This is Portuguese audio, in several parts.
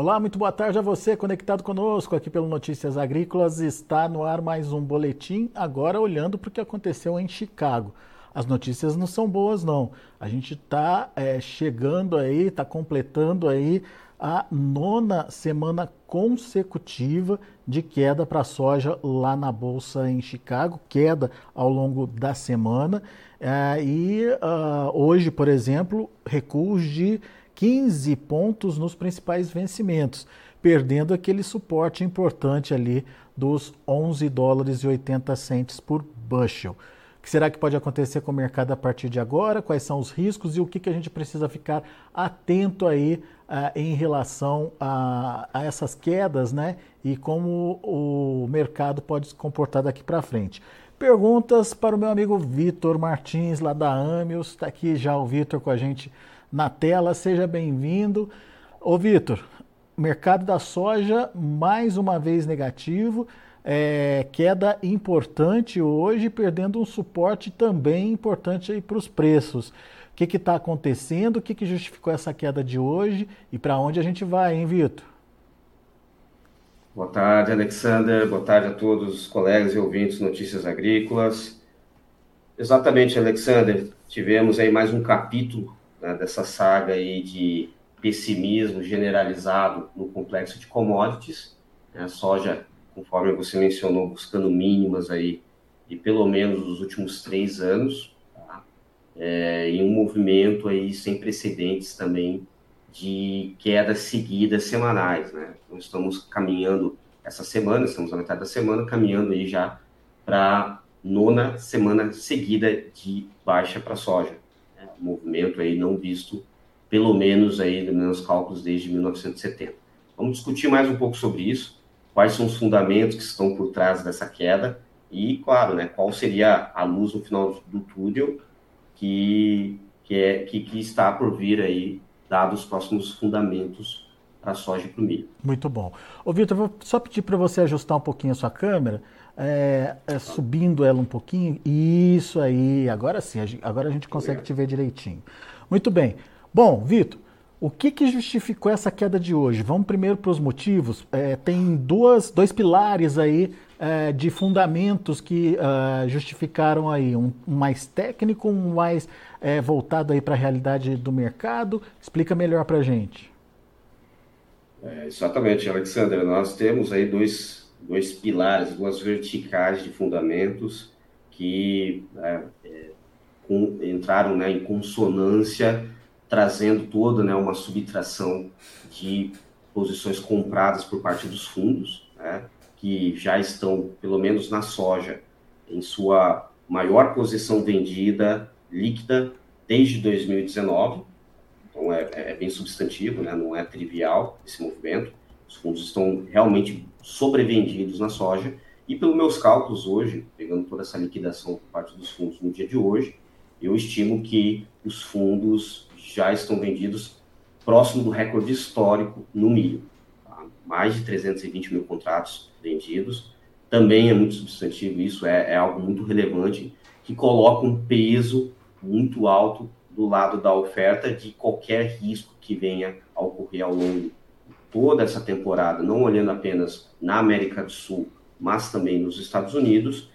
Olá, muito boa tarde a você conectado conosco aqui pelo Notícias Agrícolas. Está no ar mais um boletim, agora olhando para o que aconteceu em Chicago. As notícias não são boas, não. A gente está é, chegando aí, está completando aí a nona semana consecutiva de queda para a soja lá na Bolsa em Chicago, queda ao longo da semana. É, e uh, hoje, por exemplo, recuos de 15 pontos nos principais vencimentos, perdendo aquele suporte importante ali dos 11 dólares e 80 centes por bushel. O que será que pode acontecer com o mercado a partir de agora? Quais são os riscos e o que, que a gente precisa ficar atento aí uh, em relação a, a, essas quedas, né? E como o mercado pode se comportar daqui para frente. Perguntas para o meu amigo Vitor Martins, lá da Amios. Está aqui já o Vitor com a gente na tela. Seja bem-vindo. Ô, Vitor, mercado da soja mais uma vez negativo. É, queda importante hoje, perdendo um suporte também importante para os preços. O que está acontecendo? O que, que justificou essa queda de hoje e para onde a gente vai, hein, Vitor? Boa tarde, Alexander. Boa tarde a todos os colegas e ouvintes Notícias Agrícolas. Exatamente, Alexander. Tivemos aí mais um capítulo né, dessa saga aí de pessimismo generalizado no complexo de commodities. Né, a soja, conforme você mencionou, buscando mínimas aí e pelo menos nos últimos três anos, tá? é, um movimento aí sem precedentes também de quedas seguidas semanais, né? Então estamos caminhando essa semana, estamos na metade da semana, caminhando aí já para nona semana seguida de baixa para soja movimento aí não visto, pelo menos aí nos cálculos desde 1970. Vamos discutir mais um pouco sobre isso, quais são os fundamentos que estão por trás dessa queda e, claro, né, qual seria a luz no final do túnel que, que, é, que, que está por vir aí, dados os próximos fundamentos para a soja e para o milho. Muito bom. Ô, Vitor, vou só pedir para você ajustar um pouquinho a sua câmera é, é, subindo ela um pouquinho. Isso aí, agora sim, agora a gente consegue te ver direitinho. Muito bem. Bom, Vitor, o que, que justificou essa queda de hoje? Vamos primeiro para os motivos. É, tem duas, dois pilares aí é, de fundamentos que uh, justificaram aí um, mais técnico, um mais é, voltado aí para a realidade do mercado. Explica melhor para a gente. É, exatamente, Alexandre. Nós temos aí dois dois pilares, duas verticais de fundamentos que é, é, com, entraram né, em consonância, trazendo toda né, uma subtração de posições compradas por parte dos fundos, né, que já estão, pelo menos na soja, em sua maior posição vendida líquida desde 2019. Então é, é bem substantivo, né, não é trivial esse movimento. Os fundos estão realmente sobrevendidos na soja. E pelos meus cálculos hoje, pegando toda essa liquidação por parte dos fundos no dia de hoje, eu estimo que os fundos já estão vendidos próximo do recorde histórico no milho. Tá? Mais de 320 mil contratos vendidos. Também é muito substantivo isso, é, é algo muito relevante, que coloca um peso muito alto do lado da oferta de qualquer risco que venha a ocorrer ao longo toda essa temporada, não olhando apenas na América do Sul, mas também nos Estados Unidos,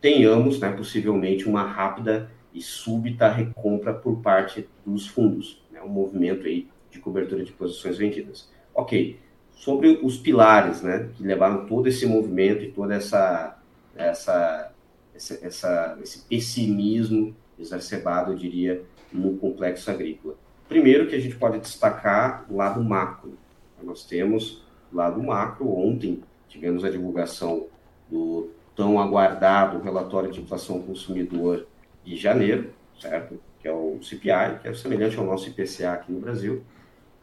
tenhamos, né, possivelmente, uma rápida e súbita recompra por parte dos fundos, né, um movimento aí de cobertura de posições vendidas. Ok, sobre os pilares, né, que levaram todo esse movimento e toda essa essa, essa, essa esse pessimismo exacerbado, eu diria, no complexo agrícola. Primeiro que a gente pode destacar o lado macro, nós temos lá do macro, ontem tivemos a divulgação do tão aguardado relatório de inflação consumidor de janeiro, certo? Que é o CPI, que é semelhante ao nosso IPCA aqui no Brasil.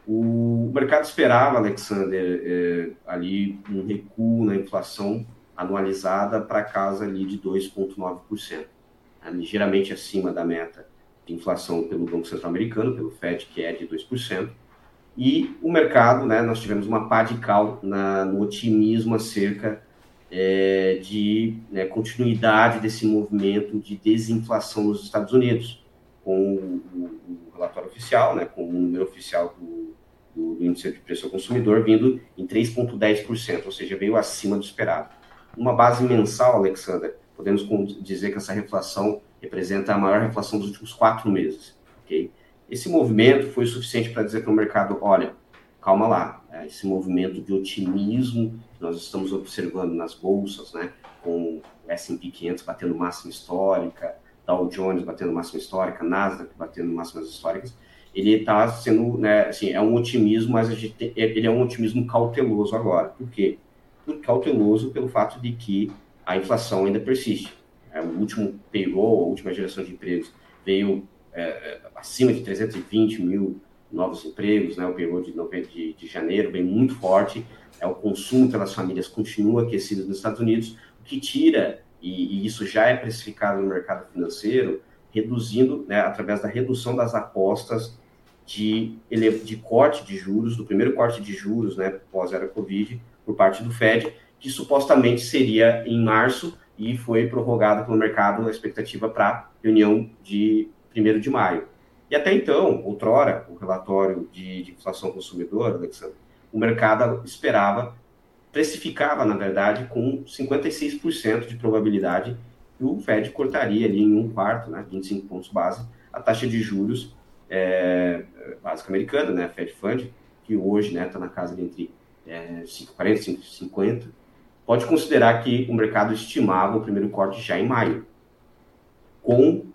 O mercado esperava, Alexander, eh, ali um recuo na inflação anualizada para casa ali de 2,9%, né? ligeiramente acima da meta de inflação pelo Banco Central Americano, pelo FED, que é de 2%. E o mercado, né, nós tivemos uma pá de cal na, no otimismo acerca é, de né, continuidade desse movimento de desinflação nos Estados Unidos, com o, o relatório oficial, né, com o número oficial do, do, do índice de preço ao consumidor, vindo em 3,10%, ou seja, veio acima do esperado. Uma base mensal, Alexander, podemos dizer que essa reflação representa a maior reflação dos últimos quatro meses. Okay? Esse movimento foi suficiente para dizer para o mercado: olha, calma lá, é, esse movimento de otimismo que nós estamos observando nas bolsas, né, com S&P 500 batendo máxima histórica, Dow Jones batendo máxima histórica, Nasdaq batendo máximas históricas, ele está sendo, né, assim, é um otimismo, mas gente, ele é um otimismo cauteloso agora. Por quê? Cauteloso pelo fato de que a inflação ainda persiste. É, o último payroll, a última geração de empregos veio é, é acima de 320 mil novos empregos, né? O payroll de, de, de janeiro vem muito forte. É, o consumo pelas famílias continua aquecido nos Estados Unidos, o que tira, e, e isso já é precificado no mercado financeiro, reduzindo, né, através da redução das apostas de, de corte de juros, do primeiro corte de juros, né, pós-era Covid, por parte do Fed, que supostamente seria em março e foi prorrogado pelo mercado a expectativa para reunião de 1 de maio. E até então, outrora, o relatório de, de inflação consumidor, Alexandre, o mercado esperava, precificava, na verdade, com 56% de probabilidade que o Fed cortaria ali em um quarto, né, 25 pontos base, a taxa de juros é, básica americana, né, Fed Fund, que hoje está né, tá na casa de entre é, 5,40 e 5,50, pode considerar que o mercado estimava o primeiro corte já em maio. Com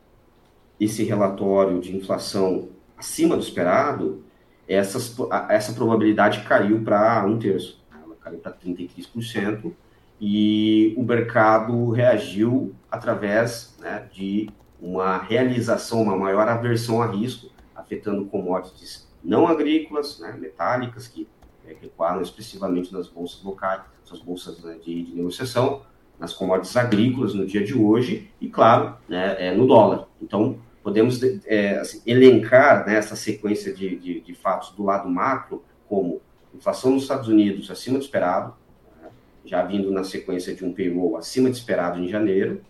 esse relatório de inflação acima do esperado, essas, essa probabilidade caiu para um terço. Ela caiu para 33%, e o mercado reagiu através né, de uma realização, uma maior aversão a risco, afetando commodities não agrícolas, né, metálicas, que é, recuaram expressivamente nas bolsas locais, suas bolsas né, de, de, negociação, nas commodities agrícolas no dia de hoje, e claro, né, é, no dólar. Então, podemos é, assim, elencar né, essa sequência de, de, de, fatos do lado macro, como inflação nos Estados Unidos acima do esperado, né, já vindo na sequência de um payroll acima de esperado em janeiro.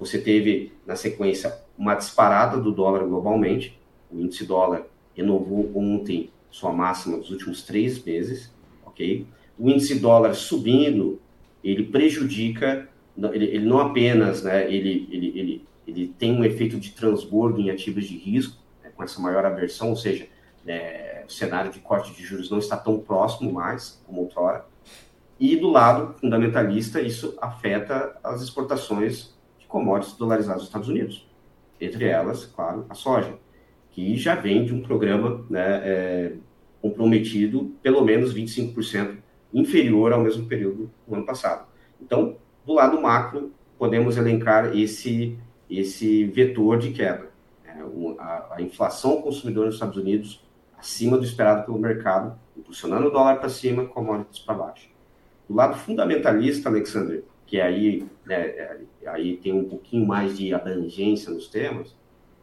Você teve, na sequência, uma disparada do dólar globalmente. O índice dólar renovou ontem sua máxima dos últimos três meses, ok? O índice dólar subindo, ele prejudica, ele, ele não apenas, né, ele, ele, ele ele tem um efeito de transbordo em ativos de risco, né, com essa maior aversão, ou seja, é, o cenário de corte de juros não está tão próximo mais como outrora. E do lado fundamentalista, isso afeta as exportações de commodities dolarizadas dos Estados Unidos. Entre elas, claro, a soja, que já vem de um programa né, é, comprometido pelo menos 25% inferior ao mesmo período do ano passado. Então, do lado macro, podemos elencar esse esse vetor de queda. É, a, a, inflação consumidora nos Estados Unidos acima do esperado pelo mercado, impulsionando o dólar para cima, commodities para baixo. Do lado fundamentalista, Alexander, que aí, né, é, aí tem um pouquinho mais de abrangência nos temas,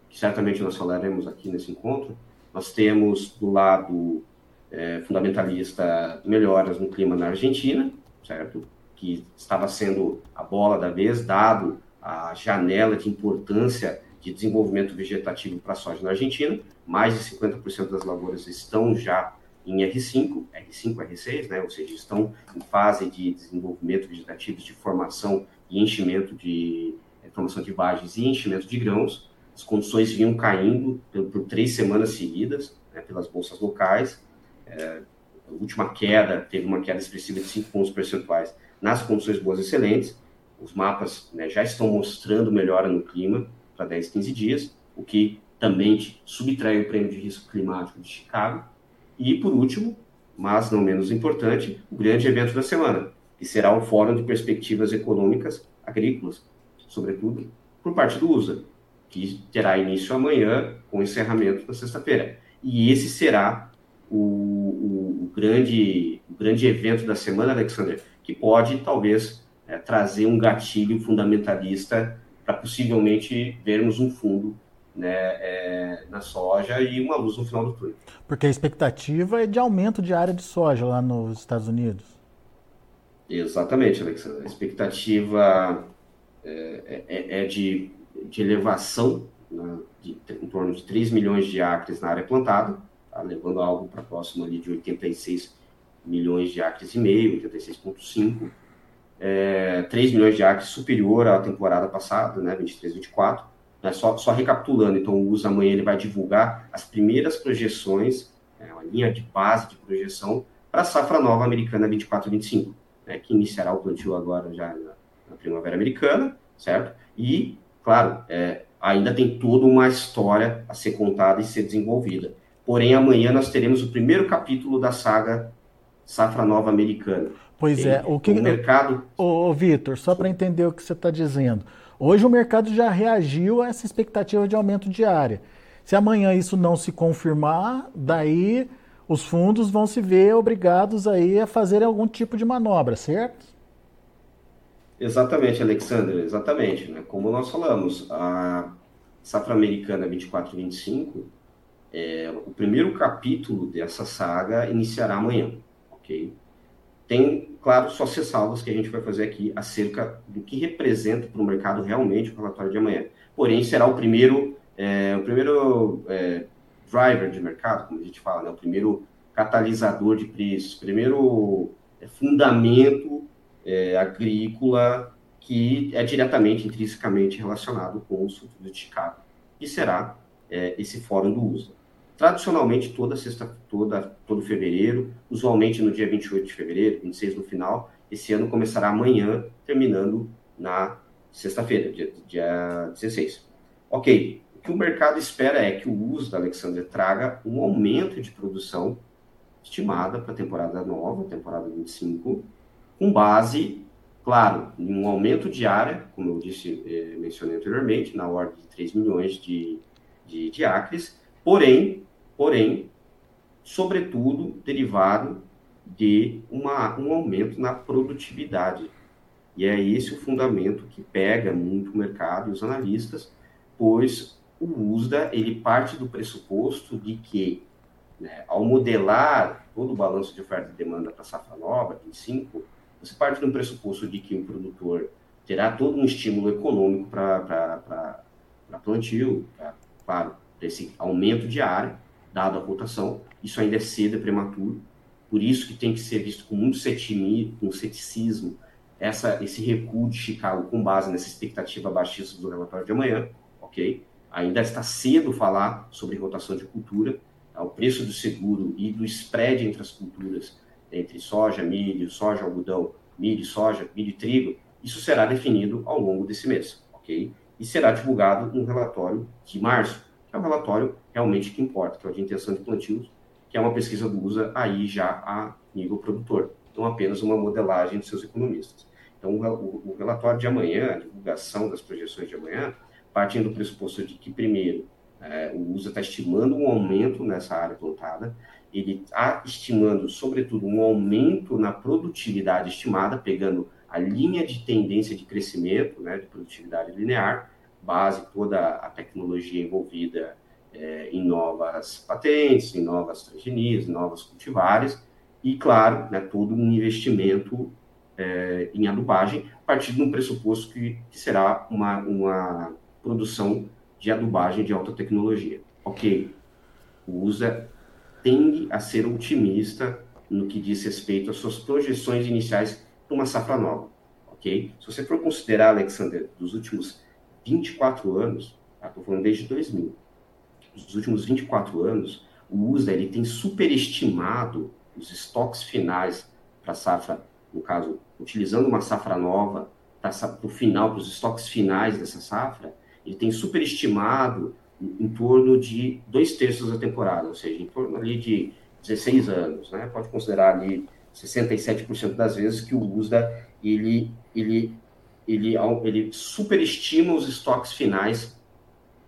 que certamente nós falaremos aqui nesse encontro, nós temos do lado é, fundamentalista melhoras no clima na Argentina, certo? Que estava sendo a bola da vez, dado a janela de importância de desenvolvimento vegetativo para a soja na Argentina. Mais de 50% das lavouras estão já em R5, R5, R6, né? ou seja, estão em fase de desenvolvimento vegetativo, de formação e enchimento de é, formação de vagens e enchimento de grãos. As condições vinham caindo por, por três semanas seguidas né, pelas bolsas locais. É, a última queda teve uma queda expressiva de 5 pontos percentuais nas condições boas excelentes os mapas né, já estão mostrando melhora no clima para 10, 15 dias, o que também subtrai o prêmio de risco climático de Chicago. E, por último, mas não menos importante, o grande evento da semana, que será o Fórum de Perspectivas Econômicas Agrícolas, sobretudo por parte do USA, que terá início amanhã, com encerramento na sexta-feira. E esse será o, o, o, grande, o grande evento da semana, Alexander, que pode, talvez, é, trazer um gatilho fundamentalista para possivelmente vermos um fundo né, é, na soja e uma luz no final do túnel. Porque a expectativa é de aumento de área de soja lá nos Estados Unidos. Exatamente, Alexandre. A expectativa é, é, é de, de, elevação né, de, em torno de 3 milhões de acres na área plantada. tá? levando algo para próximo ali de 86 milhões de acres e meio, 86,5, é, 3 milhões de acres superior à temporada passada, né, 23, 24. Né, só, só recapitulando, então o USA amanhã ele vai divulgar as primeiras projeções, é, uma linha de base de projeção para a safra nova americana 24 25, né, que iniciará o plantio agora já na, na primavera americana, certo? E, claro, é, ainda tem toda uma história a ser contada e ser desenvolvida. Porém, amanhã nós teremos o primeiro capítulo da saga Safra Nova Americana. Pois é, o que o mercado. Ô, ô Vitor, só para entender o que você está dizendo. Hoje o mercado já reagiu a essa expectativa de aumento de área. Se amanhã isso não se confirmar, daí os fundos vão se ver obrigados aí a fazer algum tipo de manobra, certo? Exatamente, Alexander, exatamente. Né? Como nós falamos, a safra americana 24-25, é, o primeiro capítulo dessa saga iniciará amanhã, Tem, claro, só ressalvas que a gente vai fazer aqui acerca do que representa para o mercado realmente o relatório de amanhã. Porém, será o primeiro, é, o primeiro é, driver de mercado, como a gente fala, né? o primeiro catalisador de preços, primeiro é, fundamento é, agrícola que é diretamente, intrinsecamente relacionado com o futuro de Chicago, que será é, esse fórum do USA. Tradicionalmente, toda sexta, toda, todo fevereiro, usualmente no dia 28 de fevereiro, 26 no final, esse ano começará amanhã, terminando na sexta-feira, dia, dia 16. Ok, o que o mercado espera é que o uso da Alexander traga um aumento de produção estimada para a temporada nova, temporada 25, com base, claro, em um aumento de área, como eu disse, eh, mencionei anteriormente, na ordem de 3 milhões de, de, de acres, porém, porém, sobretudo derivado de uma, um aumento na produtividade. E é esse o fundamento que pega muito o mercado e os analistas, pois o USDA ele parte do pressuposto de que, né, ao modelar todo o balanço de oferta e demanda para safra nova, 25, você parte do pressuposto de que o produtor terá todo um estímulo econômico para plantio, claro, esse aumento de área, dado a rotação. Isso ainda é cedo, é prematuro. Por isso que tem que ser visto com muito com ceticismo essa, esse recuo de Chicago com base nessa expectativa baixíssima do relatório de amanhã, ok? Ainda está cedo falar sobre rotação de cultura, o preço do seguro e do spread entre as culturas entre soja, milho, soja, algodão, milho, soja, milho e trigo, isso será definido ao longo desse mês, ok? E será divulgado no relatório de março, é o relatório realmente que importa, que é o de intenção de plantios, que é uma pesquisa do USA aí já a nível produtor, não apenas uma modelagem dos seus economistas. Então, o, o relatório de amanhã, a divulgação das projeções de amanhã, partindo do pressuposto de que, primeiro, é, o USA está estimando um aumento nessa área plantada, ele está estimando, sobretudo, um aumento na produtividade estimada, pegando a linha de tendência de crescimento, né, de produtividade linear, base toda a tecnologia envolvida é, em novas patentes, em novas transgenias, em novas cultivares, e, claro, né, todo um investimento é, em adubagem, partindo de um pressuposto que, que será uma, uma produção de adubagem de alta tecnologia. Ok, usa tende a ser otimista no que diz respeito às suas projeções iniciais para uma safra nova, ok? Se você for considerar, Alexander, dos últimos 24 anos, estou tá? falando desde 2000, dos últimos 24 anos, o USA ele tem superestimado os estoques finais para a safra, no caso, utilizando uma safra nova para o final, para os estoques finais dessa safra, ele tem superestimado em torno de dois terços da temporada, ou seja, em torno ali de 16 anos, né? Pode considerar ali 67% das vezes que o USDA ele ele ele ele superestima os estoques finais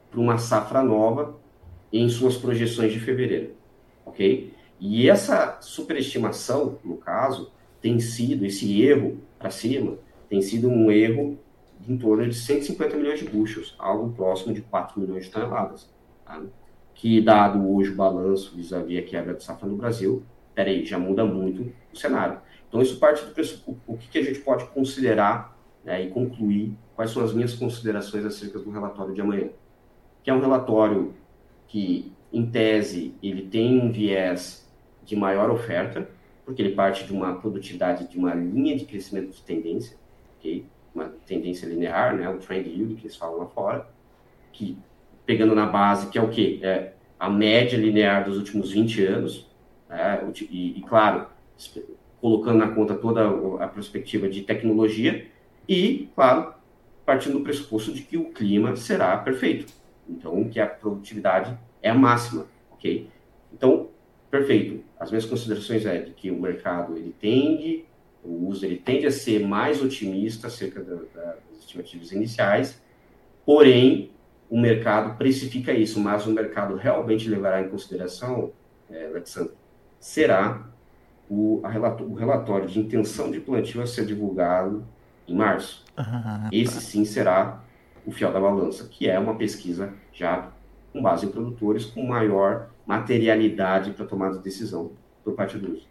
para uma safra nova em suas projeções de fevereiro, ok? E essa superestimação, no caso, tem sido esse erro para cima, tem sido um erro em torno de 150 milhões de bushels, algo próximo de 4 milhões de toneladas. Tá? Que, dado hoje o balanço vis-à-vis a quebra de safra no Brasil, peraí, já muda muito o cenário. Então, isso parte do pressuposto. O que, que a gente pode considerar né, e concluir quais são as minhas considerações acerca do relatório de amanhã. Que é um relatório que, em tese, ele tem um viés de maior oferta, porque ele parte de uma produtividade de uma linha de crescimento de tendência, okay? uma tendência linear, né? o trend yield que eles falam lá fora, que pegando na base, que é o quê? É a média linear dos últimos 20 anos, né? e, e, claro, colocando na conta toda a perspectiva de tecnologia, e, claro, partindo do pressuposto de que o clima será perfeito. Então, que a produtividade é a máxima, ok? Então, perfeito. As minhas considerações é de que o mercado ele tende, o uso ele tende a ser mais otimista acerca da, da, das estimativas iniciais, porém o mercado precifica isso, mas o mercado realmente levará em consideração, é, Alexandre, será o, relato, o relatório de intenção de plantio a ser divulgado em março. Esse sim será o fiel da balança, que é uma pesquisa já com base em produtores com maior materialidade para tomada de decisão por parte do uso.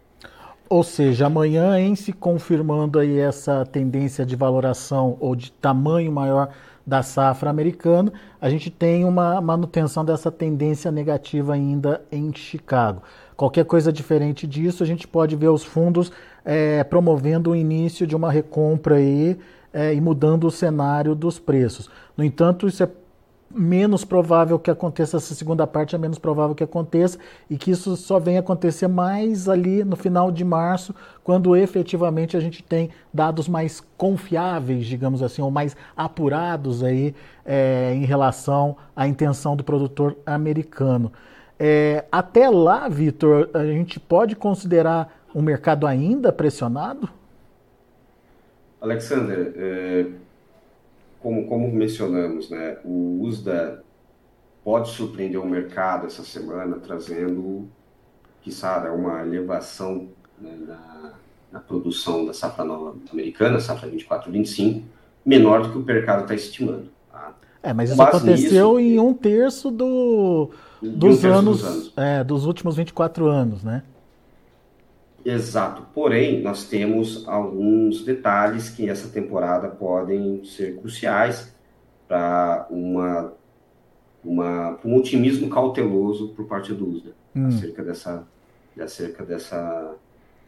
Ou seja, amanhã, em se confirmando aí essa tendência de valoração ou de tamanho maior da safra americana, a gente tem uma manutenção dessa tendência negativa ainda em Chicago. Qualquer coisa diferente disso, a gente pode ver os fundos é, promovendo o início de uma recompra aí é, e mudando o cenário dos preços. No entanto, isso é menos provável que aconteça essa segunda parte, é menos provável que aconteça e que isso só venha acontecer mais ali no final de março, quando efetivamente a gente tem dados mais confiáveis, digamos assim, ou mais apurados aí é, em relação à intenção do produtor americano. É, até lá, Vitor, a gente pode considerar um mercado ainda pressionado? Alexander, é, como, como mencionamos, né, o USDA pode surpreender o mercado essa semana, trazendo, quiçá, uma elevação né, na, na, produção da safra nova americana, safra 24-25, menor do que o mercado está estimando. Tá? É, mas isso aconteceu nisso, em um terço do, dos, um terço anos, dos anos, é, dos últimos 24 anos, né? Exato. Porém, nós temos alguns detalhes que essa temporada podem ser cruciais para uma, uma, um otimismo cauteloso por parte do USDA hum. acerca, dessa, acerca dessa,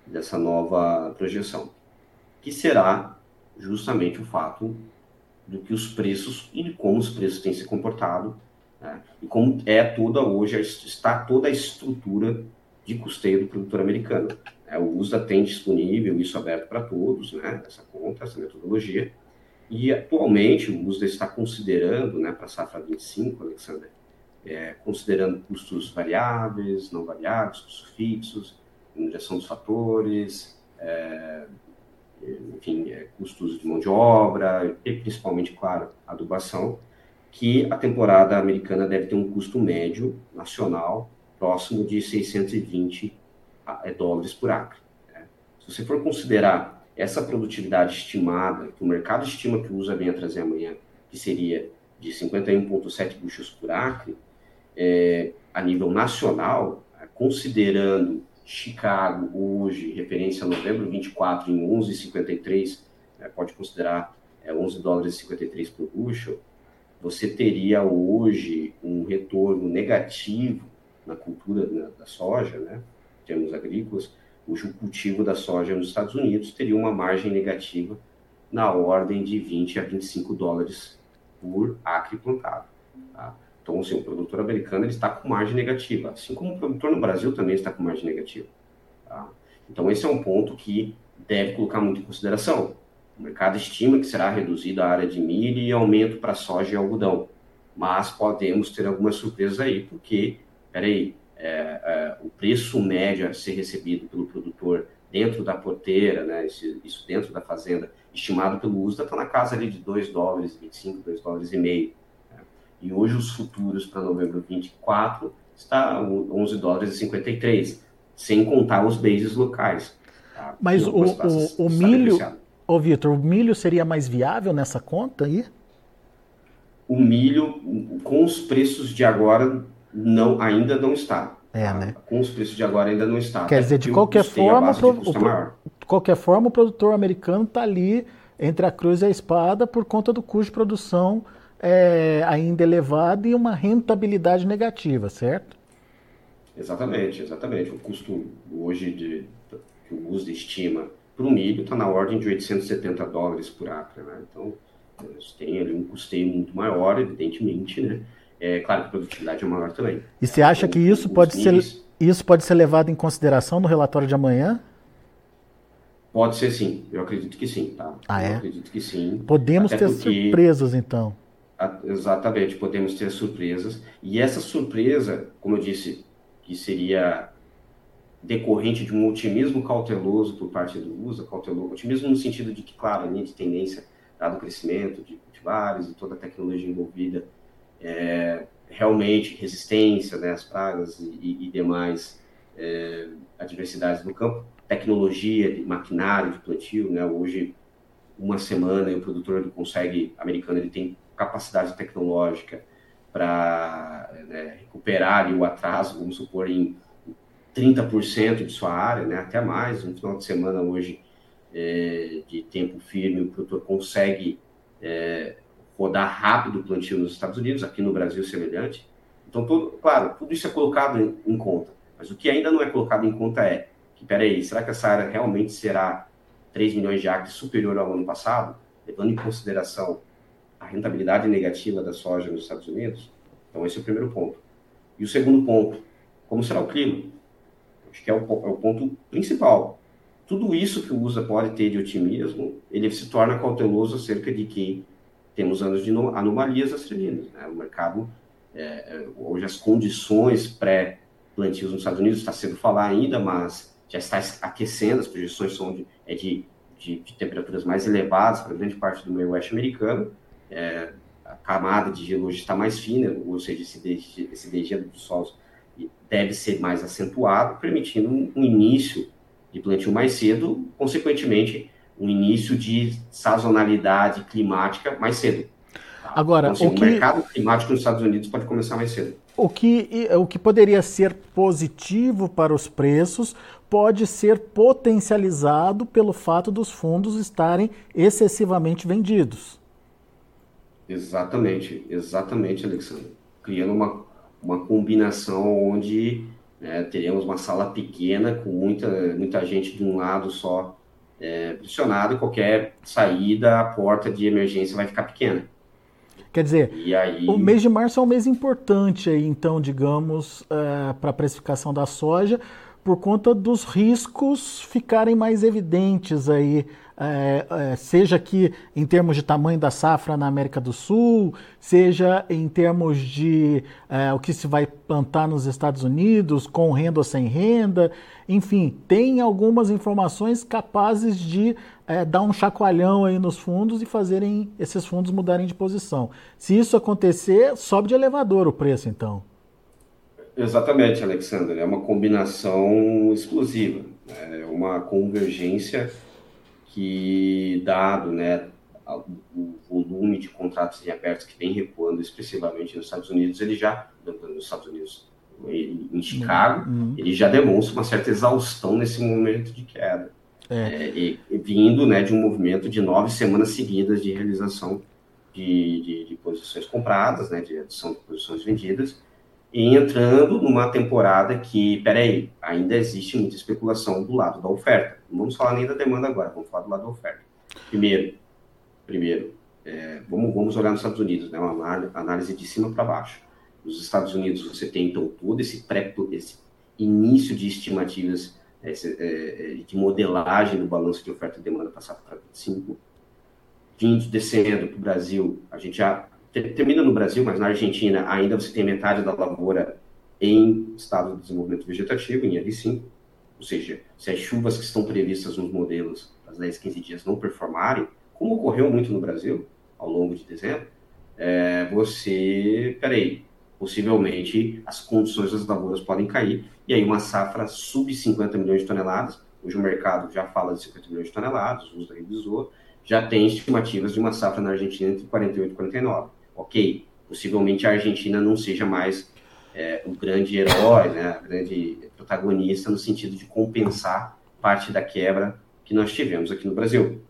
dessa nova projeção, que será justamente o fato do que os preços e de como os preços têm se comportado né, e como é toda hoje está toda a estrutura de custeio do produtor americano. É, o USDA tem disponível isso aberto para todos, né, essa conta, essa metodologia. E atualmente o USDA está considerando, né, para a safra 25, Alexander, é, considerando custos variáveis, não variáveis, custos fixos, injeção dos fatores, é, enfim, é, custos de mão de obra e principalmente, claro, adubação, que a temporada americana deve ter um custo médio nacional próximo de 620 é, dólares por acre. Né? Se você for considerar essa produtividade estimada, que o mercado estima que o USA venha trazer amanhã, que seria de 51,7 buchos por acre, é, a nível nacional, é, considerando Chicago hoje, referência a novembro 24 em 11,53, é, pode considerar é, 11 dólares e 53 por bushel, você teria hoje um retorno negativo na cultura né, da soja, né, termos agrícolas, o cultivo da soja nos Estados Unidos teria uma margem negativa na ordem de 20 a 25 dólares por acre plantado. Tá? Então, assim, o produtor americano ele está com margem negativa, assim como o produtor no Brasil também está com margem negativa. Tá? Então, esse é um ponto que deve colocar muito em consideração. O mercado estima que será reduzida a área de milho e aumento para soja e algodão, mas podemos ter algumas surpresas aí, porque, peraí, é, é, o preço médio a ser recebido pelo produtor dentro da porteira, né, isso, dentro da fazenda, estimado pelo USDA, está na casa ali de 2 dólares e 25, 2 dólares e meio. Né? E hoje os futuros para novembro 24 está 11 dólares e 53, sem contar os bases locais. Tá? Mas o, o, o milho, ô Vitor, o milho seria mais viável nessa conta aí? O milho, com os preços de agora, não, ainda não está. É, né? Com os preços de agora ainda não está. Quer dizer, de qualquer forma, o, de qualquer forma, o produtor americano está ali entre a cruz e a espada por conta do custo de produção é, ainda elevada e uma rentabilidade negativa, certo? Exatamente, exatamente. O custo hoje de, que o uso estima para o milho está na ordem de 870 dólares por acre. Né? Então, tem ali um custeio muito maior, evidentemente, né? É claro que a produtividade é maior também. E você acha que isso pode, ser, isso pode ser levado em consideração no relatório de amanhã? Pode ser sim, eu acredito que sim, tá? Ah, é? Eu acredito que sim. Podemos ter porque... surpresas, então. Exatamente, podemos ter surpresas. E essa surpresa, como eu disse, que seria decorrente de um otimismo cauteloso por parte do USA, cauteloso, otimismo no sentido de que, claro, a linha de tendência, dado o crescimento de cultivares e toda a tecnologia envolvida, é, realmente resistência né, pragas e, e demais é, adversidades do campo, tecnologia, de maquinário de plantio, né, hoje uma semana o produtor ele consegue, americano, ele tem capacidade tecnológica para né, recuperar ali, o atraso, vamos supor, em 30% de sua área, né, até mais. Um final de semana hoje é, de tempo firme, o produtor consegue é, rodar rápido o plantio nos Estados Unidos, aqui no Brasil semelhante. Então, todo, claro, tudo isso é colocado em, em, conta. Mas o que ainda não é colocado em conta é que, peraí, será que essa área realmente será 3 milhões de acres superior ao ano passado, levando em consideração a rentabilidade negativa da soja nos Estados Unidos? Então, esse é o primeiro ponto. E o segundo ponto, como será o clima? Acho que é o, é o ponto principal. Tudo isso que o USA pode ter de otimismo, ele se torna cauteloso acerca de que temos anos de anomalias australianas. Né? O mercado, é, é, hoje as condições pré-plantios nos Estados Unidos está sendo falar ainda, mas já está aquecendo, as projeções são de, é de, de, de temperaturas mais elevadas para grande parte do meio oeste americano. É, a camada de gelo hoje está mais fina, ou seja, esse, esse degelo dos solos deve ser mais acentuado, permitindo um início de plantio mais cedo, consequentemente, um início de sazonalidade climática mais cedo. Tá? Agora, então, assim, o, que... mercado climático nos Estados Unidos pode começar mais cedo. O que, o que poderia ser positivo para os preços pode ser potencializado pelo fato dos fundos estarem excessivamente vendidos. Exatamente, exatamente, Alexandre. Criando uma, uma combinação onde né, teremos uma sala pequena com muita, muita gente de um lado só é, pressionado qualquer saída, a porta de emergência vai ficar pequena. Quer dizer, aí... o mês de março é um mês importante aí, então, digamos, é, para a precificação da soja, por conta dos riscos ficarem mais evidentes aí é, é, seja aqui em termos de tamanho da safra na América do Sul, seja em termos de é, o que se vai plantar nos Estados Unidos, com renda ou sem renda, enfim, tem algumas informações capazes de é, dar um chacoalhão aí nos fundos e fazerem esses fundos mudarem de posição. Se isso acontecer, sobe de elevador o preço, então. Exatamente, Alexander. É uma combinação explosiva, né? é uma convergência que, dado né, o volume de contratos em abertos que vem recuando expressivamente nos Estados Unidos, ele já, nos Estados Unidos, em Chicago, uhum. ele já demonstra uma certa exaustão nesse momento de queda. É. É, e, e vindo né, de um movimento de nove semanas seguidas de realização de, de, de posições compradas, né, de adição de posições vendidas, e entrando numa temporada que, peraí, ainda existe muita especulação do lado da oferta. Não vamos falar nem da demanda agora, vamos falar do lado da oferta. Primeiro, primeiro é, vamos, vamos olhar nos Estados Unidos, né, uma análise de cima para baixo. Nos Estados Unidos você tem, então, todo esse, pré, esse início de estimativas esse, é, é, de modelagem do balanço de oferta e demanda passado para 25, vindo, descendo para o Brasil, a gente já termina no Brasil, mas na Argentina ainda você tem metade da lavoura em estado de desenvolvimento vegetativo, em L5, ou seja, se as chuvas que estão previstas nos modelos das 10, 15 dias não performarem, como ocorreu muito no Brasil ao longo de dezembro, é, você, peraí, possivelmente as condições das lavouras podem cair, e aí uma safra sub 50 milhões de toneladas, hoje o mercado já fala de 50 milhões de toneladas, o uso revisou, já tem estimativas de uma safra na Argentina entre 48 e 49 ok, possivelmente a Argentina não seja mais é, o grande herói, né, o grande protagonista no sentido de compensar parte da quebra que nós tivemos aqui no Brasil.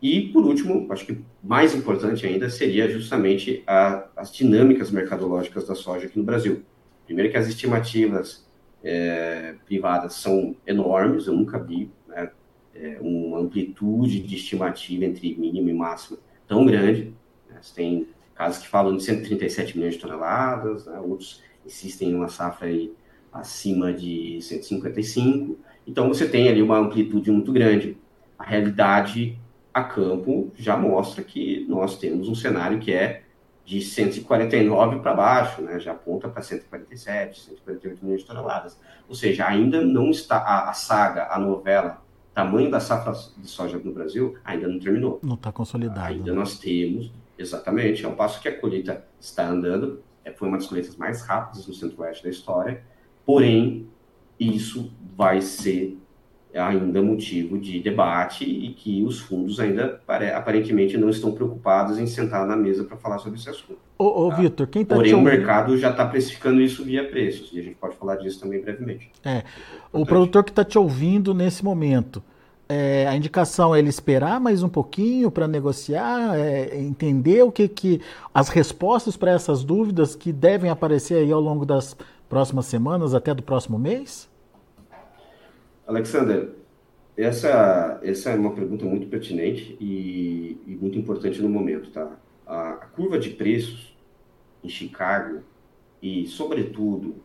E, por último, acho que mais importante ainda seria justamente a, as dinâmicas mercadológicas da soja aqui no Brasil. Primeiro que as estimativas é, privadas são enormes, eu nunca vi né, é, uma amplitude de estimativa entre mínimo e máximo tão grande. Né, tem casos que falam de 137 milhões de toneladas, né, outros insistem em uma safra aí acima de 155. Então, você tem ali uma amplitude muito grande. A realidade a campo já mostra que nós temos um cenário que é de 149 para baixo, né? já aponta para 147, 148 milhões de toneladas. Ou seja, ainda não está a, a, saga, a novela, tamanho da safra de soja no Brasil, ainda não terminou. Não está consolidado. Ainda né? nós temos, exatamente, é um passo que a colheita está andando, foi uma das colheitas mais rápidas no centro-oeste da história, porém, isso vai ser ainda motivo de debate e que os fundos ainda aparentemente não estão preocupados em sentar na mesa para falar sobre esse assunto. Ô, ô tá? Vitor, quem está Porém, o mercado já está precificando isso via preços e a gente pode falar disso também brevemente. É, o produtor que está te ouvindo nesse momento, é, a indicação é ele esperar mais um pouquinho para negociar, é, entender o que, que as respostas para essas dúvidas que devem aparecer aí ao longo das próximas semanas, até do próximo mês? Alexander, essa, essa é uma pergunta muito pertinente e, e muito importante no momento, tá? A, a, curva de preços em Chicago e, sobretudo,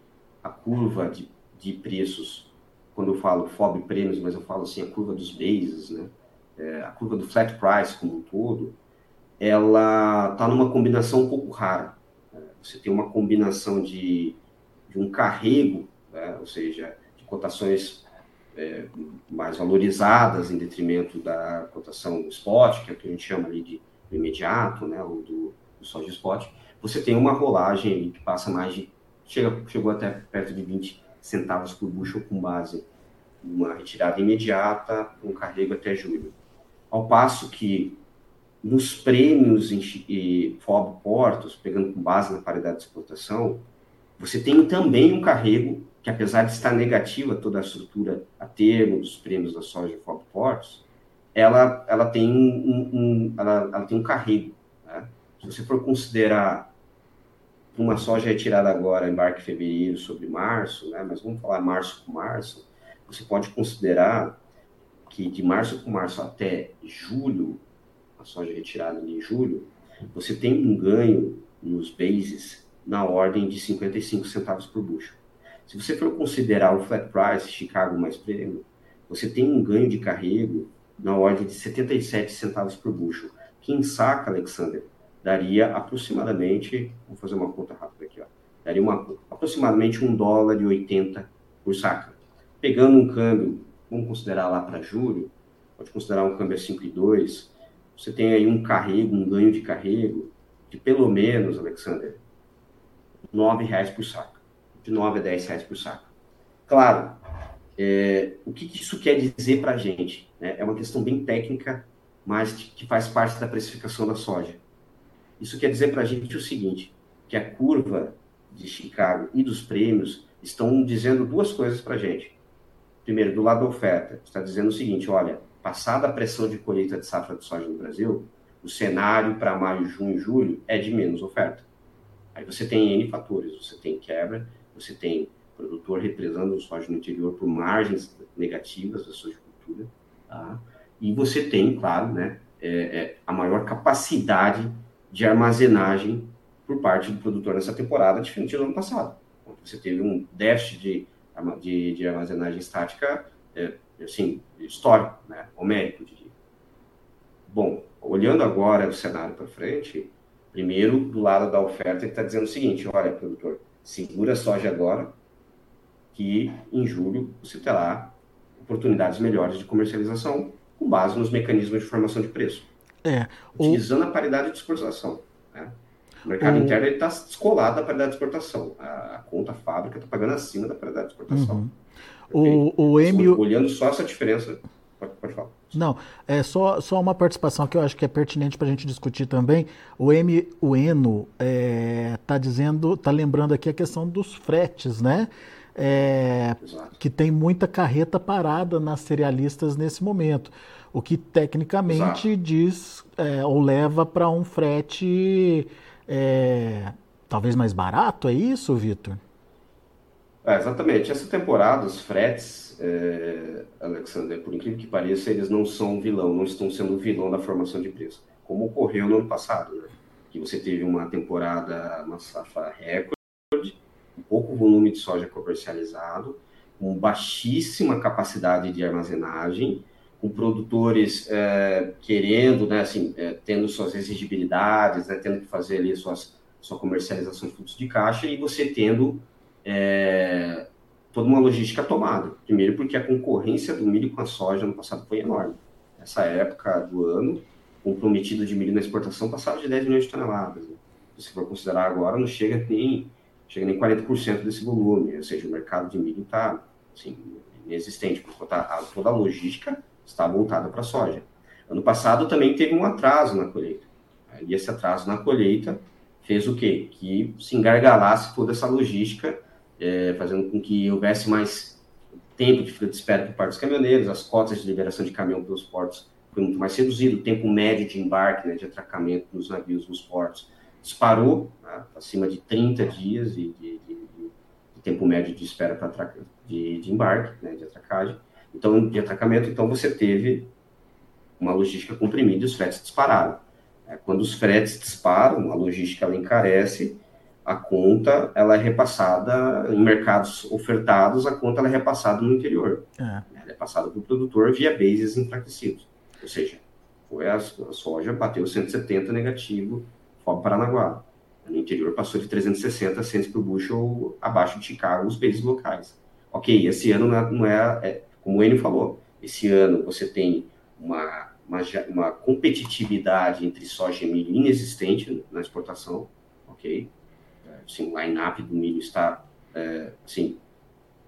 a curva de, de preços, quando eu falo FOB prêmios, mas eu falo assim, a curva dos bases, né? É, a curva do flat price como um todo, ela está numa combinação um pouco rara. Né? Você tem uma combinação de, de um carrego, né? ou seja, de cotações é, mais valorizadas em detrimento da cotação spot, que é o que a gente chama ali de imediato, né, ou do, do soja spot, você tem uma rolagem que passa mais de, chega, chegou até perto de 20 centavos por bushel com base uma retirada imediata, um carrego até julho. Ao passo que nos prêmios em, FOB Portos, pegando com base na paridade de exportação, você tem também um carrego que apesar de estar negativa toda a estrutura a termo dos prêmios da soja Fob Portos, ela, ela, tem um, um ela, ela, tem um carrego. Né? Se você for considerar uma soja retirada agora, embarque em fevereiro sobre março, né? mas vamos falar março com março, você pode considerar que de março com março até julho, a soja retirada em julho, você tem um ganho nos bases na ordem de 55 centavos por bushel. Se você for considerar o flat price, Chicago mais prêmio, você tem um ganho de carrego na ordem de 77 centavos por bushel. Quem saca, Alexander, daria aproximadamente, vou fazer uma conta rápida aqui, ó, daria uma, aproximadamente um dólar e 80 por saca. Pegando um câmbio, vamos considerar lá para julho, pode considerar um câmbio a 5,2, você tem aí um carrego, um ganho de carrego de pelo menos, Alexander, R$ reais por saca de 9 a 10 reais por saco. Claro, é, o que isso quer dizer para a gente? Né? É uma questão bem técnica, mas que faz parte da precificação da soja. Isso quer dizer para a gente o seguinte, que a curva de Chicago e dos prêmios estão dizendo duas coisas para a gente. Primeiro, do lado da oferta, está dizendo o seguinte, olha, passada a pressão de colheita de safra de soja no Brasil, o cenário para maio, junho e julho é de menos oferta. Aí você tem N fatores, você tem quebra você tem produtor represando o soja no interior por margens negativas da sojicultura, tá? e você tem, claro, né, é, é, a maior capacidade de armazenagem por parte do produtor nessa temporada, diferente do ano passado. Você teve um déficit de, de, de armazenagem estática, é, assim, histórico, né, homérico, diria. Bom, olhando agora o cenário para frente, primeiro, do lado da oferta, ele está dizendo o seguinte, olha, produtor, segura a soja agora, que em julho você terá oportunidades melhores de comercialização com base nos mecanismos de formação de preço. É, utilizando o... a paridade de exportação. Né? O mercado o... interno está descolado da paridade de exportação. A, a conta a fábrica está pagando acima da paridade de exportação. Uhum. O, o M... Olhando só essa diferença, pode, pode falar. Não, é só, só uma participação que eu acho que é pertinente para a gente discutir também. O M, o Eno está é, dizendo, está lembrando aqui a questão dos fretes, né? é, que tem muita carreta parada nas cerealistas nesse momento, o que tecnicamente Exato. diz é, ou leva para um frete é, talvez mais barato, é isso, Vitor? É, exatamente. Essa temporada, os fretes, é, Alexander, por incrível que pareça, eles não são vilão, não estão sendo vilão da formação de preço, como ocorreu no ano passado, né? que você teve uma temporada, uma safra recorde, pouco volume de soja comercializado, com baixíssima capacidade de armazenagem, com produtores é, querendo, né, assim, é, tendo suas exigibilidades, né, tendo que fazer ali suas, sua comercialização de fluxo de caixa e você tendo é, toda uma logística tomada. Primeiro porque a concorrência do milho com a soja no passado foi enorme. Nessa época do ano, o prometido de milho na exportação passava de 10 milhões de toneladas. Né? Se for considerar agora, não chega nem chega nem 40% desse volume, ou seja, o mercado de milho está assim, inexistente, porque a, toda a logística está voltada para a soja. Ano passado também teve um atraso na colheita. E esse atraso na colheita fez o quê? Que se engargalasse toda essa logística, é, fazendo com que houvesse mais tempo de fila de espera por parte dos caminhoneiros, as cotas de liberação de caminhão pelos portos foi muito mais reduzido, o tempo médio de embarque, né, de atracamento nos navios nos portos disparou né, acima de 30 dias de, de, de, de tempo médio de espera para de, embarque, né, de atracagem, então de atracamento, então você teve uma logística comprimida e os fretes dispararam. É, quando os fretes disparam, a logística ela encarece, a conta ela é repassada em mercados ofertados, a conta ela é repassada no interior. É. Ela é passada para o produtor via bases enfraquecidos. Ou seja, foi a, a soja bateu 170 negativo Fob Paranaguá. No interior passou de 360 centos por bushel abaixo de Chicago, os bases locais. Ok, esse ano não é, não é, é como o Enio falou, esse ano você tem uma, uma, uma, competitividade entre soja e milho inexistente na exportação, ok? Assim, o line-up do milho está, é, assim,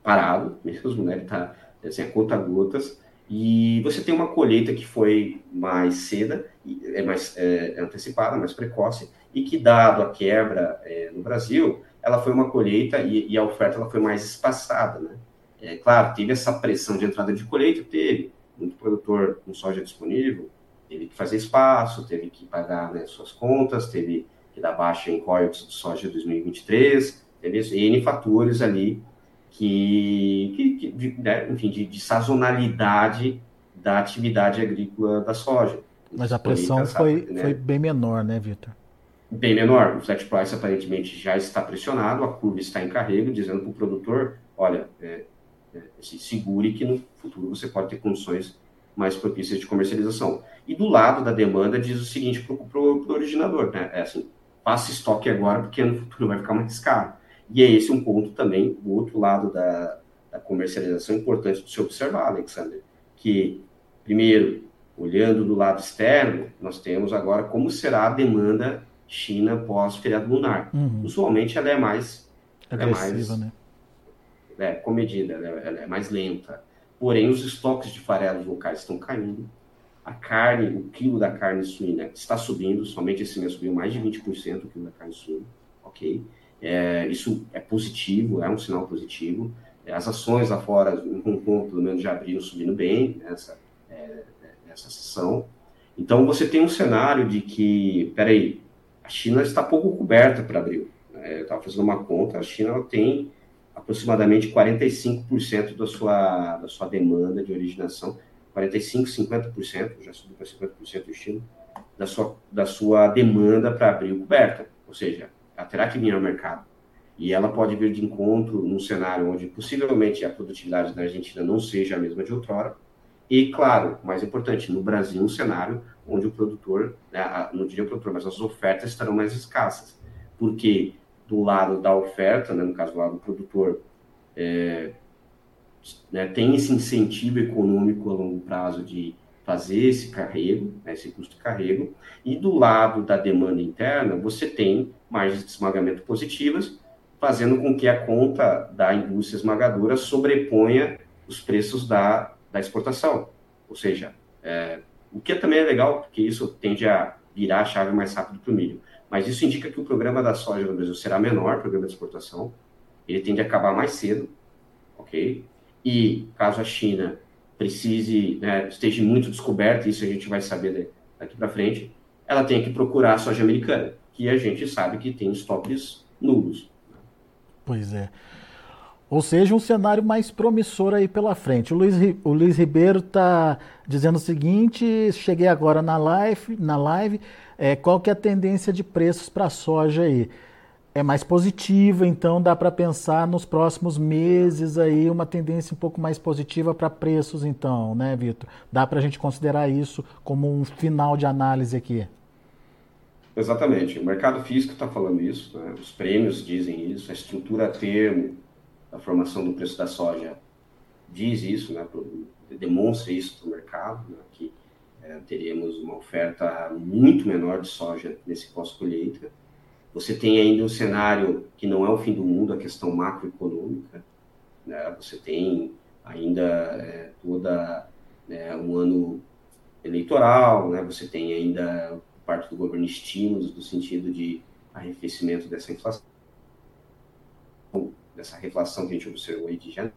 parado mesmo, né? Ele está, assim, a conta gotas. E você tem uma colheita que foi mais cedo, é mais é, antecipada, mais precoce, e que, dado a quebra é, no Brasil, ela foi uma colheita e, e, a oferta ela foi mais espaçada. Né? É, claro, teve essa pressão de entrada de colheita, teve muito produtor com soja disponível, teve que fazer espaço, teve que pagar né, suas contas, teve que dar baixa em royalties de soja 2023, teve N fatores ali que, que, que de, né, enfim, de, de, sazonalidade da atividade agrícola da soja. Mas a pressão foi, né? foi bem menor, né, Vitor? Bem menor. O flat price aparentemente já está pressionado, a curva está em carrego, dizendo para o produtor, olha, é, é, se segure que no futuro você pode ter condições mais propícias de comercialização. E do lado da demanda diz o seguinte para o originador, né? É assim, faça estoque agora porque no futuro vai ficar mais caro. E é esse um ponto também, o outro lado da, da comercialização importante de se observar, Alexander, que, primeiro, olhando do lado externo, nós temos agora como será a demanda China pós-feriado lunar. Uhum. Usualmente ela é mais... Agressiva, é mais, né? É, comedida, ela é, ela é mais lenta. Porém, os estoques de farelos locais estão caindo. A carne, o quilo da carne suína está subindo, somente esse mês subiu mais de 20% o quilo da carne suína, ok? É, isso é positivo, é um sinal positivo. É, as ações lá fora, em Hong Kong, pelo menos já abriram subindo bem nessa, é, nessa sessão. Então, você tem um cenário de que, peraí, a China está pouco coberta para abril. Né? Eu estava fazendo uma conta, a China tem aproximadamente 45% da sua, da sua demanda de originação, 45%, 50%, já subiu para 50% o estilo, da sua, da sua demanda para abril coberta. Ou seja, ela terá que vir ao mercado. E ela pode vir de encontro num cenário onde possivelmente a produtividade da Argentina não seja a mesma de outrora. E, claro, mais importante, no Brasil, um cenário onde o produtor, né, não diria o produtor, mas as ofertas estarão mais escassas. Porque do lado da oferta, né, no caso do lado do produtor, é, né, tem esse incentivo econômico a longo prazo de fazer esse carrego, né, esse custo de carrego, e do lado da demanda interna, você tem margens de esmagamento positivas, fazendo com que a conta da indústria esmagadora sobreponha os preços da, da exportação. Ou seja, é, o que também é legal, porque isso tende a virar a chave mais rápido para o milho. Mas isso indica que o programa da soja no Brasil será menor, o programa de exportação, ele tende a acabar mais cedo, ok? E caso a China precise, né, esteja muito descoberta, isso a gente vai saber daqui para frente, ela tem que procurar a soja americana, que a gente sabe que tem estoques nulos. Pois é. Ou seja, um cenário mais promissor aí pela frente. O Luiz, o Luiz Ribeiro está dizendo o seguinte: cheguei agora na live, na live é, qual que é a tendência de preços para a soja aí? É mais positiva, então dá para pensar nos próximos meses aí uma tendência um pouco mais positiva para preços, então, né, Vitor? Dá para a gente considerar isso como um final de análise aqui? Exatamente. O mercado físico está falando isso, né? os prêmios dizem isso, a estrutura termo da formação do preço da soja diz isso, né? demonstra isso para o mercado, né? que é, teremos uma oferta muito menor de soja nesse pós-colheita. Você tem ainda um cenário que não é o fim do mundo, a questão macroeconômica. Né? Você tem ainda é, toda é, um ano eleitoral, né? você tem ainda parte do governo estímulos no sentido de arrefecimento dessa inflação, dessa reflação que a gente observou aí de janeiro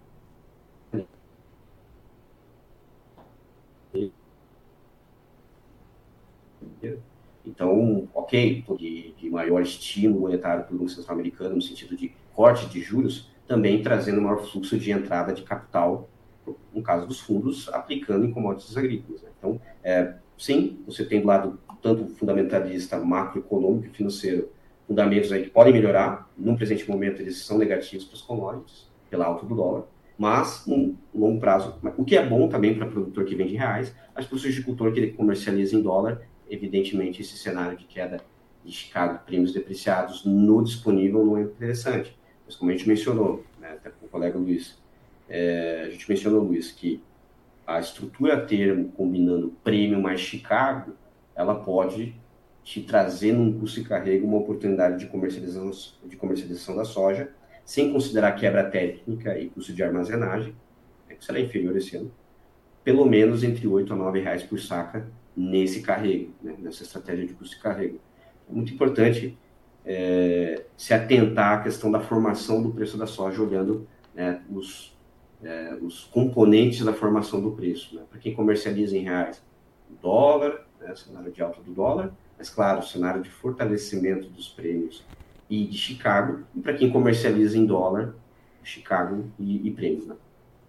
Então, ok, de, de maior estímulo monetário para o Banco Central Americano, no sentido de corte de juros, também trazendo maior fluxo de entrada de capital, no caso dos fundos, aplicando em commodities agrícolas. Né? Então, é, sim, você tem do lado tanto fundamentalista macroeconômico e financeiro, fundamentos aí que podem melhorar, num presente momento eles são negativos para os commodities, pela alta do dólar, mas no longo prazo, o que é bom também para produtor que vende reais, mas para o agricultor que ele comercializa em dólar, evidentemente esse cenário de queda de Chicago, prêmios depreciados no disponível não é interessante. Mas como a gente mencionou, né, até com o colega Luiz, é, a gente mencionou, Luiz, que a estrutura termo combinando prêmio mais Chicago, ela pode te trazer num custo e carrego uma oportunidade de comercialização, de comercialização da soja, sem considerar quebra técnica e custo de armazenagem, né, que será inferior esse ano, pelo menos entre 8 a 9 reais por saca nesse carrego, né, nessa estratégia de custo e carrego. É muito importante é, se atentar à questão da formação do preço da soja, olhando né, os, é, os componentes da formação do preço. Né? Para quem comercializa em reais, dólar, né, cenário de alta do dólar, mas claro, cenário de fortalecimento dos prêmios e de Chicago, e para quem comercializa em dólar, Chicago e, e prêmios. Né?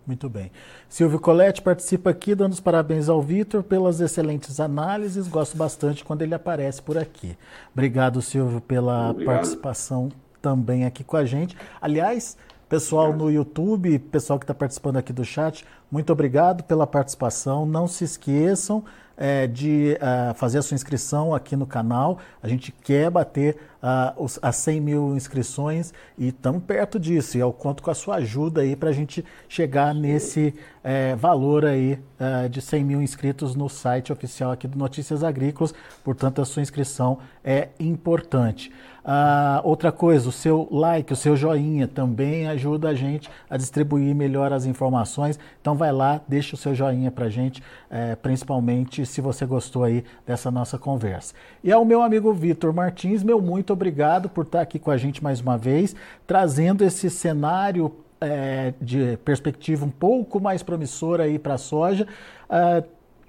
Muito bem. Silvio Coletti participa aqui, dando os parabéns ao Vitor pelas excelentes análises. Gosto bastante quando ele aparece por aqui. Obrigado, Silvio, pela Obrigado. participação também aqui com a gente. Aliás, pessoal no YouTube, pessoal que está participando aqui do chat, muito obrigado pela participação. Não se esqueçam é, de uh, fazer a sua inscrição aqui no canal. A gente quer bater uh, os, as 100 mil inscrições e estamos perto disso. E eu conto com a sua ajuda aí para a gente chegar nesse é, valor aí uh, de 100 mil inscritos no site oficial aqui do Notícias Agrícolas. Portanto, a sua inscrição é importante. Ah, outra coisa, o seu like, o seu joinha também ajuda a gente a distribuir melhor as informações. Então vai lá, deixa o seu joinha para a gente, é, principalmente se você gostou aí dessa nossa conversa. E ao meu amigo Vitor Martins, meu muito obrigado por estar aqui com a gente mais uma vez, trazendo esse cenário é, de perspectiva um pouco mais promissora aí para a soja. É,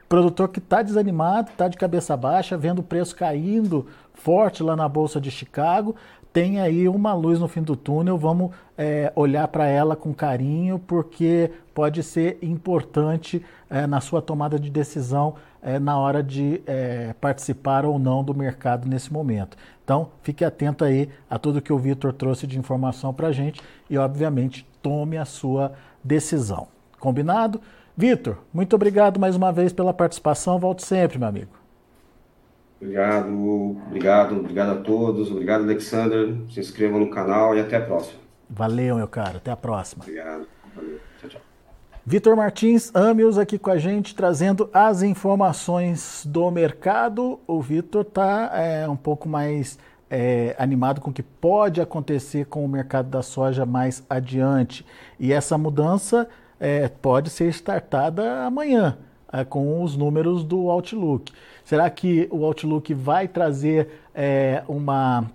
produtor que está desanimado, está de cabeça baixa, vendo o preço caindo forte lá na Bolsa de Chicago, tem aí uma luz no fim do túnel, vamos é, olhar para ela com carinho, porque pode ser importante é, na sua tomada de decisão é, na hora de é, participar ou não do mercado nesse momento. Então, fique atento aí a tudo que o Vitor trouxe de informação para a gente e, obviamente, tome a sua decisão. Combinado? Vitor, muito obrigado mais uma vez pela participação. Volte sempre, meu amigo. Obrigado, obrigado, obrigado a todos. Obrigado, Alexander. Se inscrevam no canal e até a próxima. Valeu, meu caro. Até a próxima. Obrigado. Valeu. Tchau, tchau. Vitor Martins, Amios aqui com a gente, trazendo as informações do mercado. O Vitor está é, um pouco mais é, animado com o que pode acontecer com o mercado da soja mais adiante. E essa mudança é, pode ser startada amanhã, é, com os números do Outlook. Será que o Outlook vai trazer é, uma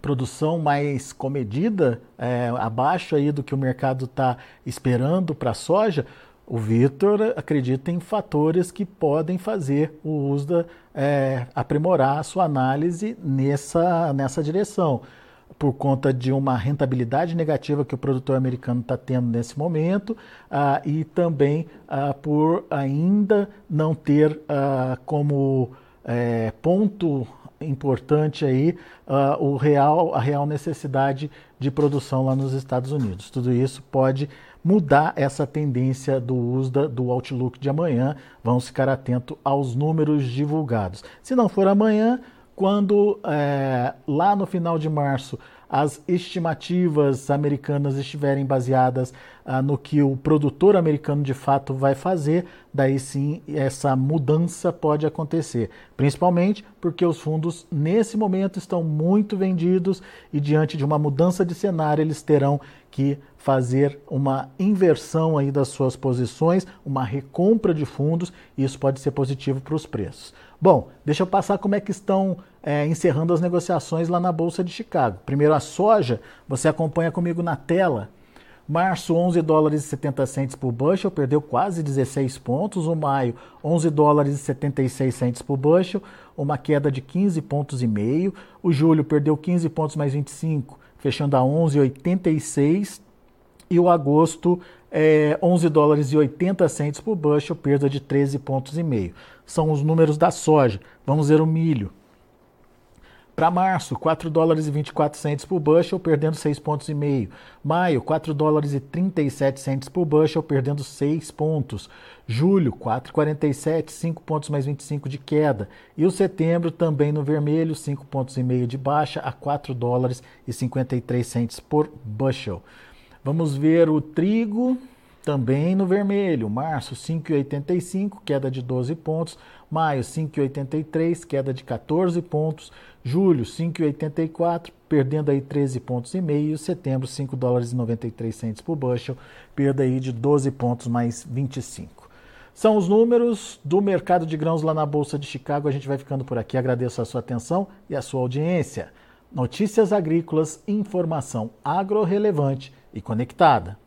produção mais comedida, é, abaixo aí do que o mercado está esperando para a soja, o Vitor acredita em fatores que podem fazer o USDA é, aprimorar a sua análise nessa, nessa direção por conta de uma rentabilidade negativa que o produtor americano está tendo nesse momento uh, e também uh, por ainda não ter uh, como é, ponto importante aí o real, a real necessidade de produção lá nos Estados Unidos. Tudo isso pode mudar essa tendência do USDA do Outlook de amanhã. Vamos ficar atento aos números divulgados. Se não for amanhã, quando é, lá no final de março as estimativas americanas estiverem baseadas ah, no que o produtor americano de fato vai fazer, daí sim essa mudança pode acontecer. Principalmente porque os fundos nesse momento estão muito vendidos e diante de uma mudança de cenário eles terão que fazer uma inversão aí das suas posições, uma recompra de fundos, e isso pode ser positivo para os preços. Bom, deixa eu passar como é que estão é, encerrando as negociações lá na Bolsa de Chicago. Primeiro a soja, você acompanha comigo na tela. Março, 11 dólares e 70 centes por bushel, perdeu quase 16 pontos. O maio, 11 dólares e 76 centes por bushel, uma queda de 15 pontos e meio. O julho perdeu 15 pontos mais 25, fechando a 11,86. E o agosto, é, 11 dólares e 80 centes por bushel, perda de 13 pontos e meio. São os números da soja. Vamos ver o milho. Para março, 4 dólares e 24 centes por bushel, perdendo 6 pontos e meio. Maio, 4 dólares e 37 centes por bushel, perdendo 6 pontos. Julho, 4,47, 5 pontos mais 25 de queda. E o setembro também no vermelho, 5 pontos e meio de baixa a 4 dólares e 53 centes por bushel. Vamos ver o trigo também no vermelho. Março, 5,85, queda de 12 pontos. Maio, 5,83, queda de 14 pontos. Julho, 5,84, perdendo aí 13 pontos e meio. Setembro, 5 dólares e 93 centos por bushel, perda aí de 12 pontos mais 25. São os números do mercado de grãos lá na Bolsa de Chicago. A gente vai ficando por aqui. Agradeço a sua atenção e a sua audiência. Notícias agrícolas, informação agro relevante e conectada.